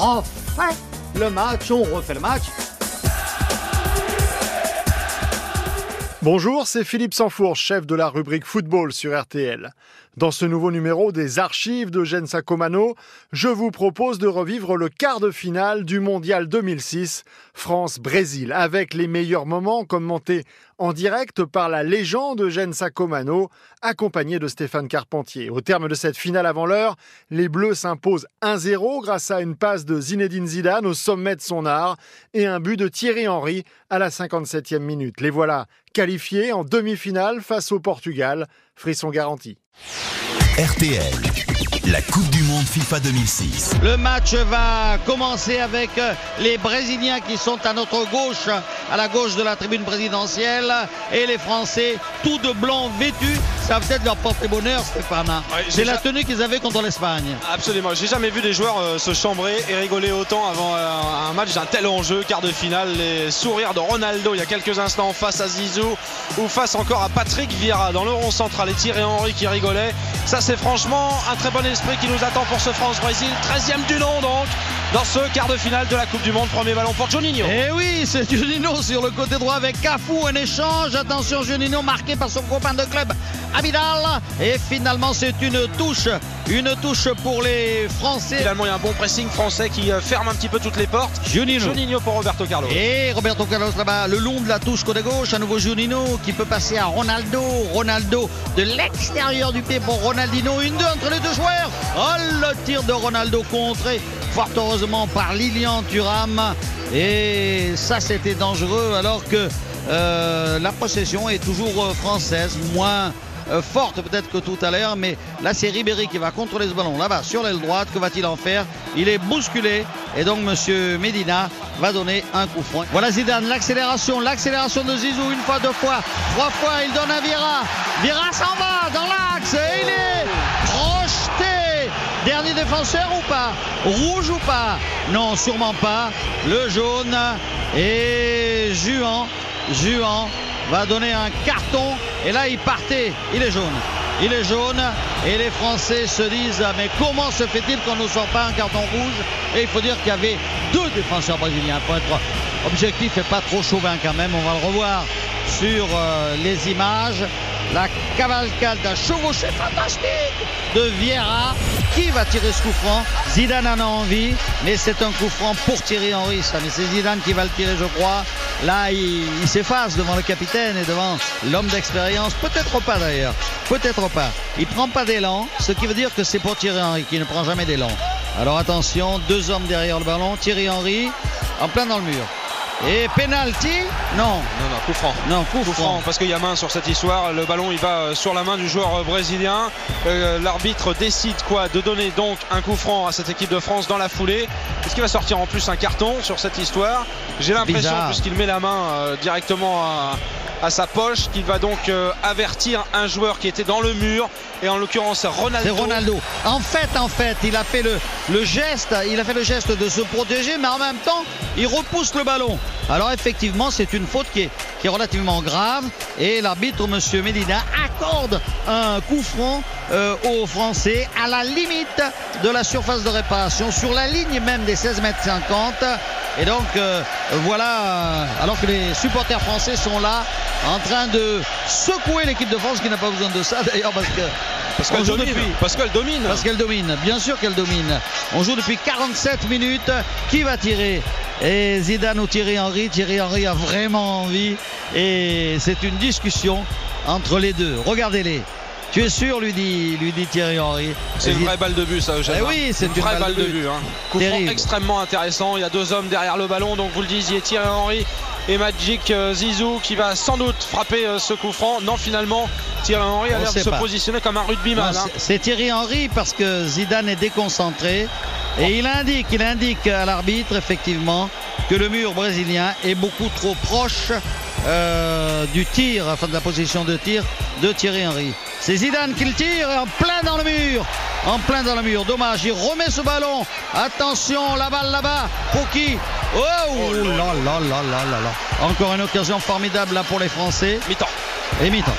refait le match, on refait le match. Bonjour, c'est Philippe Sanfour, chef de la rubrique football sur RTL. Dans ce nouveau numéro des archives de Gen Sacomano, je vous propose de revivre le quart de finale du Mondial 2006, France-Brésil, avec les meilleurs moments commentés en direct par la légende Gen Sacomano, accompagné de Stéphane Carpentier. Au terme de cette finale avant l'heure, les Bleus s'imposent 1-0 grâce à une passe de Zinedine Zidane au sommet de son art et un but de Thierry Henry à la 57e minute. Les voilà qualifiés en demi-finale face au Portugal. Frisson garanti. RTL, la Coupe du Monde FIFA 2006. Le match va commencer avec euh, les Brésiliens qui sont à notre gauche, à la gauche de la tribune présidentielle, et les Français, tout de blanc vêtus. Ça va peut-être leur porter bonheur, Stéphane. hein. Ouais, C'est la tenue qu'ils avaient contre l'Espagne. Absolument, j'ai jamais vu des joueurs euh, se chambrer et rigoler autant avant euh, un match d'un tel enjeu, quart de finale. Les sourires de Ronaldo il y a quelques instants face à Zizou ou face encore à Patrick Vieira dans le rond central et Thierry Henry qui rigolait. Ça, c'est franchement un très bon esprit qui nous attend pour ce France-Brésil. 13e du nom donc dans ce quart de finale de la Coupe du Monde. Premier ballon pour Juninho. Et oui, c'est Juninho sur le côté droit avec Cafou, un échange. Attention, Juninho marqué par son copain de club, Abidal. Et finalement, c'est une touche. Une touche pour les Français. Finalement, il y a un bon pressing français qui euh, ferme un petit peu toutes les portes. Juninho. Juninho pour Roberto Carlos. Et Roberto Carlos là-bas, le long de la touche côté gauche, à nouveau Juninho qui peut passer à Ronaldo. Ronaldo de l'extérieur du pied pour Ronaldinho. Une deux entre les deux joueurs. Oh, le tir de Ronaldo contré fort heureusement par Lilian Thuram. Et ça, c'était dangereux alors que euh, la possession est toujours euh, française, moins euh, forte peut-être que tout à l'heure, mais là c'est Ribéry qui va contrôler ce ballon là-bas sur l'aile droite. Que va-t-il en faire? Il est bousculé et donc Monsieur Medina va donner un coup franc. Voilà Zidane, l'accélération, l'accélération de Zizou une fois, deux fois, trois fois. Il donne à Vira. Vira s'en va dans l'axe et il est. Dernier défenseur ou pas Rouge ou pas Non, sûrement pas. Le jaune et Juan, Juan va donner un carton et là il partait, il est jaune. Il est jaune et les Français se disent mais comment se fait-il qu'on ne sort pas un carton rouge Et il faut dire qu'il y avait deux défenseurs brésiliens pour être objectif et pas trop chauvin quand même. On va le revoir sur euh, les images. La cavalcade d'un chevauché fantastique de Vieira qui va tirer ce coup franc? Zidane en a envie, mais c'est un coup franc pour Thierry Henry. Ça, mais c'est Zidane qui va le tirer, je crois. Là, il, s'efface devant le capitaine et devant l'homme d'expérience. Peut-être pas d'ailleurs. Peut-être pas. Il prend pas d'élan, ce qui veut dire que c'est pour Thierry Henry qui ne prend jamais d'élan. Alors attention, deux hommes derrière le ballon. Thierry Henry en plein dans le mur. Et penalty Non, Non, non, coup franc. non, coup, Coup franc, parce qu'il y a main sur cette histoire. Le ballon il va euh, sur la main du joueur euh, brésilien. Euh, L'arbitre décide quoi De donner donc un coup franc à cette équipe de France dans la foulée. Est-ce qu'il va sortir en plus un carton sur cette histoire? J'ai l'impression, puisqu'il met la main euh, directement à, à sa poche, qu'il va donc euh, avertir un joueur qui était dans le mur. Et en l'occurrence Ronaldo. Ronaldo. En fait, en fait, il a fait le, geste, il a fait le geste de se protéger, mais en même temps, il repousse le ballon. Alors effectivement, c'est une faute qui est, qui est relativement grave et l'arbitre, Monsieur Medina, accorde un coup franc euh, aux Français à la limite de la surface de réparation, sur la ligne même des 16 mètres 50. Et donc euh, voilà, alors que les supporters français sont là en train de secouer l'équipe de France qui n'a pas besoin de ça d'ailleurs parce que Parce qu'elle domine. depuis- Parce qu'elle domine. parce qu'elle domine, bien sûr qu'elle domine. On joue depuis 47 minutes. Qui va tirer? Et Zidane ou Thierry Henry? Thierry Henry a vraiment envie. Et c'est une discussion entre les deux. Regardez-les. Tu es sûr, lui dit, lui dit Thierry Henry? C'est une vraie balle de but, ça, Eugène. Eh oui, c'est une une vraie balle balle de but. but. hein. Coup franc extrêmement intéressant. Il y a deux hommes derrière le ballon, donc vous le disiez, Thierry Henry et Magic euh, Zizou qui va sans doute frapper euh, ce coup franc. Non, finalement, Thierry Henry a l'air de se pas. positionner comme un rugbyman. Hein. c'est- C'est Thierry Henry parce que Zidane est déconcentré et il indique, il indique à l'arbitre effectivement que le mur brésilien est beaucoup trop proche euh, du tir, enfin de la position de tir de Thierry Henry. C'est Zidane qui le tire en plein dans le mur. En plein dans le mur. Dommage, il remet ce ballon. Attention, la balle là-bas. Pour qui Oh, là là là là là là. Encore une occasion formidable là pour les Français. Mi-temps. Et mi-temps.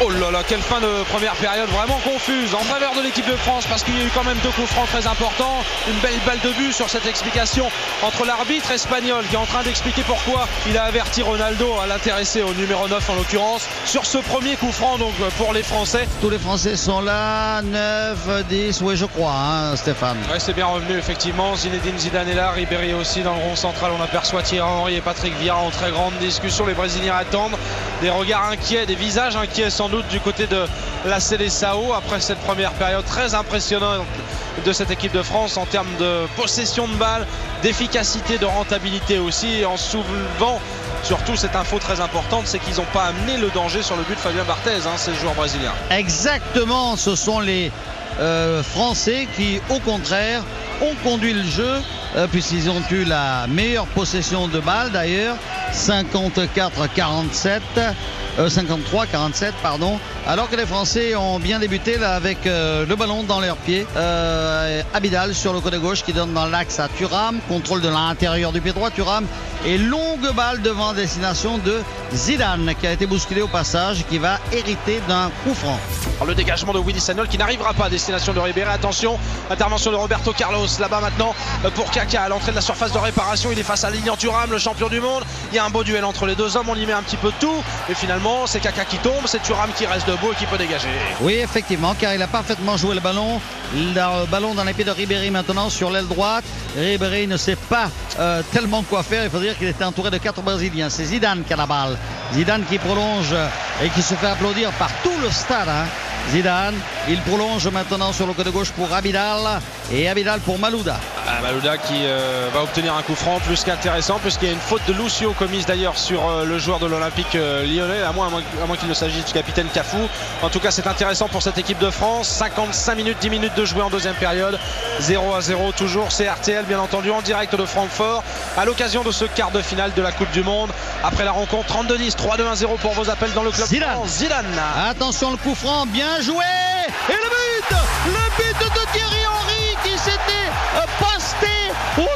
Oh là là, quelle fin de première période vraiment confuse en faveur de l'équipe de France parce qu'il y a eu quand même deux coups francs très importants. Une belle balle de but sur cette explication entre l'arbitre espagnol qui est en train d'expliquer pourquoi il a averti Ronaldo à l'intéresser au numéro 9 en l'occurrence sur ce premier coup franc donc pour les Français. Tous les Français sont là, 9, 10, oui je crois hein, Stéphane. Ouais, c'est bien revenu effectivement. Zinedine Zidane est là, Ribéry aussi dans le rond central. On aperçoit Thierry Henry et Patrick Vieira en très grande discussion. Les Brésiliens attendent des regards inquiets, des visages inquiets sans doute du côté de la Sao après cette première période très impressionnante de cette équipe de France en termes de possession de balle, d'efficacité, de rentabilité aussi, en soulevant surtout cette info très importante, c'est qu'ils n'ont pas amené le danger sur le but de Fabien Barthez, hein, ces joueurs brésiliens. Exactement, ce sont les euh, Français qui, au contraire, ont conduit le jeu, euh, puisqu'ils ont eu la meilleure possession de balle d'ailleurs, 54-47. 53-47 pardon. Alors que les Français ont bien débuté là avec euh, le ballon dans leurs pieds euh, Abidal sur le côté gauche qui donne dans l'axe à Thuram. Contrôle de l'intérieur du pied droit Thuram. Et longue balle devant destination de Zidane qui a été bousculé au passage qui va hériter d'un coup franc. Le dégagement de Willy Sagnol qui n'arrivera pas à destination de Ribéry. Attention intervention de Roberto Carlos là-bas maintenant euh, pour Kaka à l'entrée de la surface de réparation. Il est face à Lilian Thuram le champion du monde. Il y a un beau duel entre les deux hommes. On y met un petit peu tout. Et finalement c'est Kaka qui tombe, c'est Thuram qui reste debout et qui peut dégager. Oui, effectivement, car il a parfaitement joué le ballon. Le ballon dans les pieds de Ribéry maintenant sur l'aile droite. Ribéry ne sait pas euh, tellement quoi faire. Il faut dire qu'il était entouré de quatre Brésiliens. C'est Zidane qui a la balle. Zidane qui prolonge et qui se fait applaudir par tout le stade. Hein. Zidane, il prolonge maintenant sur le côté gauche pour Abidal et Abidal pour Malouda. Ah, Malouda qui euh, va obtenir un coup franc plus qu'intéressant puisqu'il y a une faute de Lucio commise d'ailleurs sur euh, le joueur de l'Olympique euh, lyonnais, à moins, à moins, qu'il ne s'agisse du capitaine Cafou. En tout cas, c'est intéressant pour cette équipe de France. 55 minutes, 10 minutes de jouer en deuxième période. 0 à 0 toujours. C'est RTL bien entendu en direct de Francfort à l'occasion de ce quart de finale de la Coupe du Monde. Après la rencontre 32-10, 3-2-1-0 pour vos appels dans le club Zidane. Zidane. Attention le coup franc, bien joué Et le but Le but de Thierry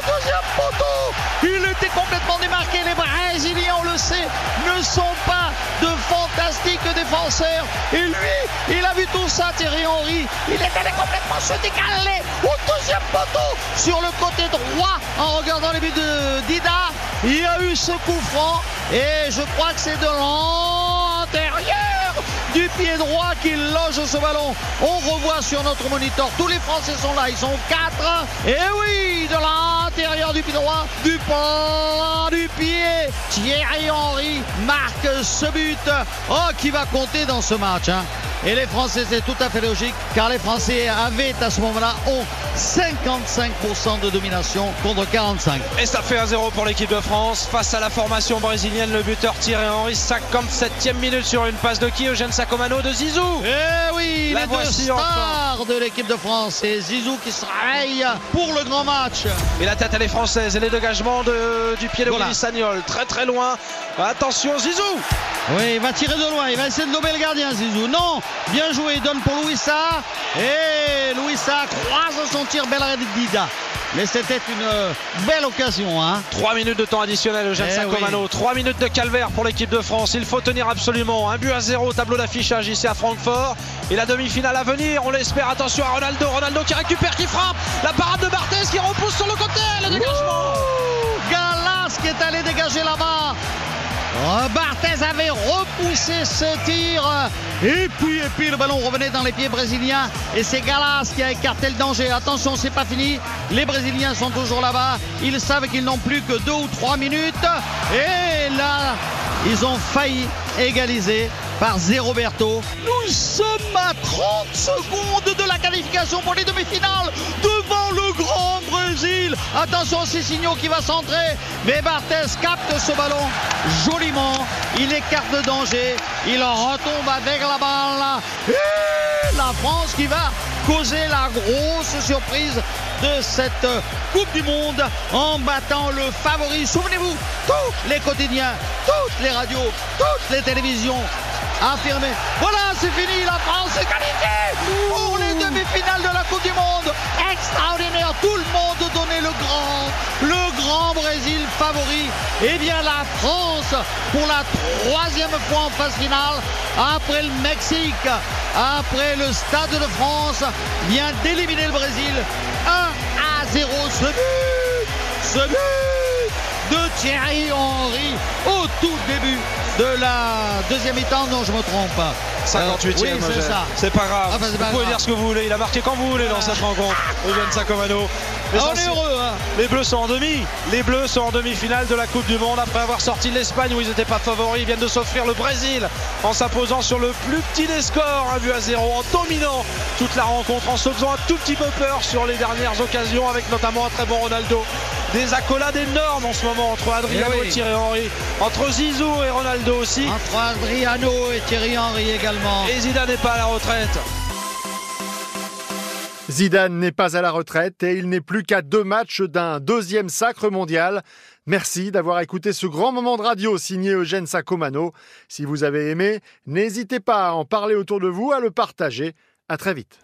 deuxième poteau Il était complètement démarqué. Les Brésiliens, on le sait, ne sont pas de fantastiques défenseurs. Et lui, il a vu tout ça, Thierry Henry. Il est allé complètement se décaler au deuxième poteau sur le côté droit en regardant les buts de Dida. Il y a eu ce coup franc et je crois que c'est de l'intérieur du pied droit qui loge ce ballon. On revoit sur notre moniteur, tous les Français sont là, ils sont quatre. Et oui, de l'intérieur du pied droit, du point du pied, Thierry Henry marque ce but oh, qui va compter dans ce match. Hein. Et les Français, c'est tout à fait logique, car les Français avaient à ce moment-là, ont 55% de domination contre 45. Et ça fait 1-0 pour l'équipe de France face à la formation brésilienne. Le buteur Thierry Henry, 57e minute sur une passe de qui Eugène Sacomano de Zizou. Eh oui, la les deux stars de l'équipe de France. Et Zizou qui se réveille pour le grand match. Et la tête, elle est française. Et les dégagements de, du pied de voilà. Sagnol. Très très loin. Attention, Zizou. Oui, il va tirer de loin. Il va essayer de lober le gardien, Zizou. Non, bien joué. Il donne pour Louisa. Et Louisa croise son tir. Belle Dida. Mais c'était une belle occasion. Hein. 3 minutes de temps additionnel, Eugène eh Sacomano. Oui. 3 minutes de calvaire pour l'équipe de France. Il faut tenir absolument. Un but à zéro, tableau d'affichage ici à Francfort. Et la demi-finale à venir, on l'espère. Attention à Ronaldo. Ronaldo qui récupère, qui frappe. La parade de Barthez qui repousse sur le côté. Le dégagement. Ouh, Galas qui est allé dégager là-bas. Barthez avait repoussé ce tir et puis, et puis le ballon revenait dans les pieds brésiliens et c'est Galas qui a écarté le danger. Attention, c'est pas fini. Les Brésiliens sont toujours là-bas. Ils savent qu'ils n'ont plus que deux ou trois minutes et là, ils ont failli égaliser par Zé Roberto. Nous sommes à 30 secondes qualification pour les demi-finales devant le Grand Brésil. Attention, c'est Signot qui va centrer, mais Barthez capte ce ballon joliment. Il écarte le danger, il retombe avec la balle. Et la France qui va causer la grosse surprise de cette Coupe du Monde en battant le favori. Souvenez-vous, tous les quotidiens, toutes les radios, toutes les télévisions affirmé. Voilà, c'est fini, la France est qualifiée pour les demi-finales de la Coupe du Monde. Extraordinaire, tout le monde donnait le grand, le grand Brésil favori. Et bien la France, pour la troisième fois en phase finale, après le Mexique, après le Stade de France, vient d'éliminer le Brésil 1 à 0. Ce but, ce but de Thierry Henry au tout début de la deuxième mi-temps. Non, je me trompe. 58 e c'est pas grave. Enfin, c'est pas vous pouvez grave. dire ce que vous voulez. Il a marqué quand vous voulez dans cette rencontre. Eugène Sacomano. Ah, on est heureux, hein. Les Bleus sont en demi. Les Bleus sont en demi-finale de la Coupe du Monde après avoir sorti l'Espagne où ils n'étaient pas favoris. Ils viennent de s'offrir le Brésil en s'imposant sur le plus petit des scores, un but à zéro, en dominant toute la rencontre, en se faisant un tout petit peu peur sur les dernières occasions avec notamment un très bon Ronaldo. Des accolades énormes en ce moment entre Adriano Eh oui. et Thierry Henry, entre Zizou et Ronaldo aussi. Entre Adriano et Thierry Henry également. Et Zidane n'est pas à la retraite. Zidane n'est pas à la retraite et il n'est plus qu'à deux matchs d'un deuxième sacre mondial. Merci d'avoir écouté ce grand moment de radio signé Eugène Sacomano. Si vous avez aimé, n'hésitez pas à en parler autour de vous, à le partager. À très vite.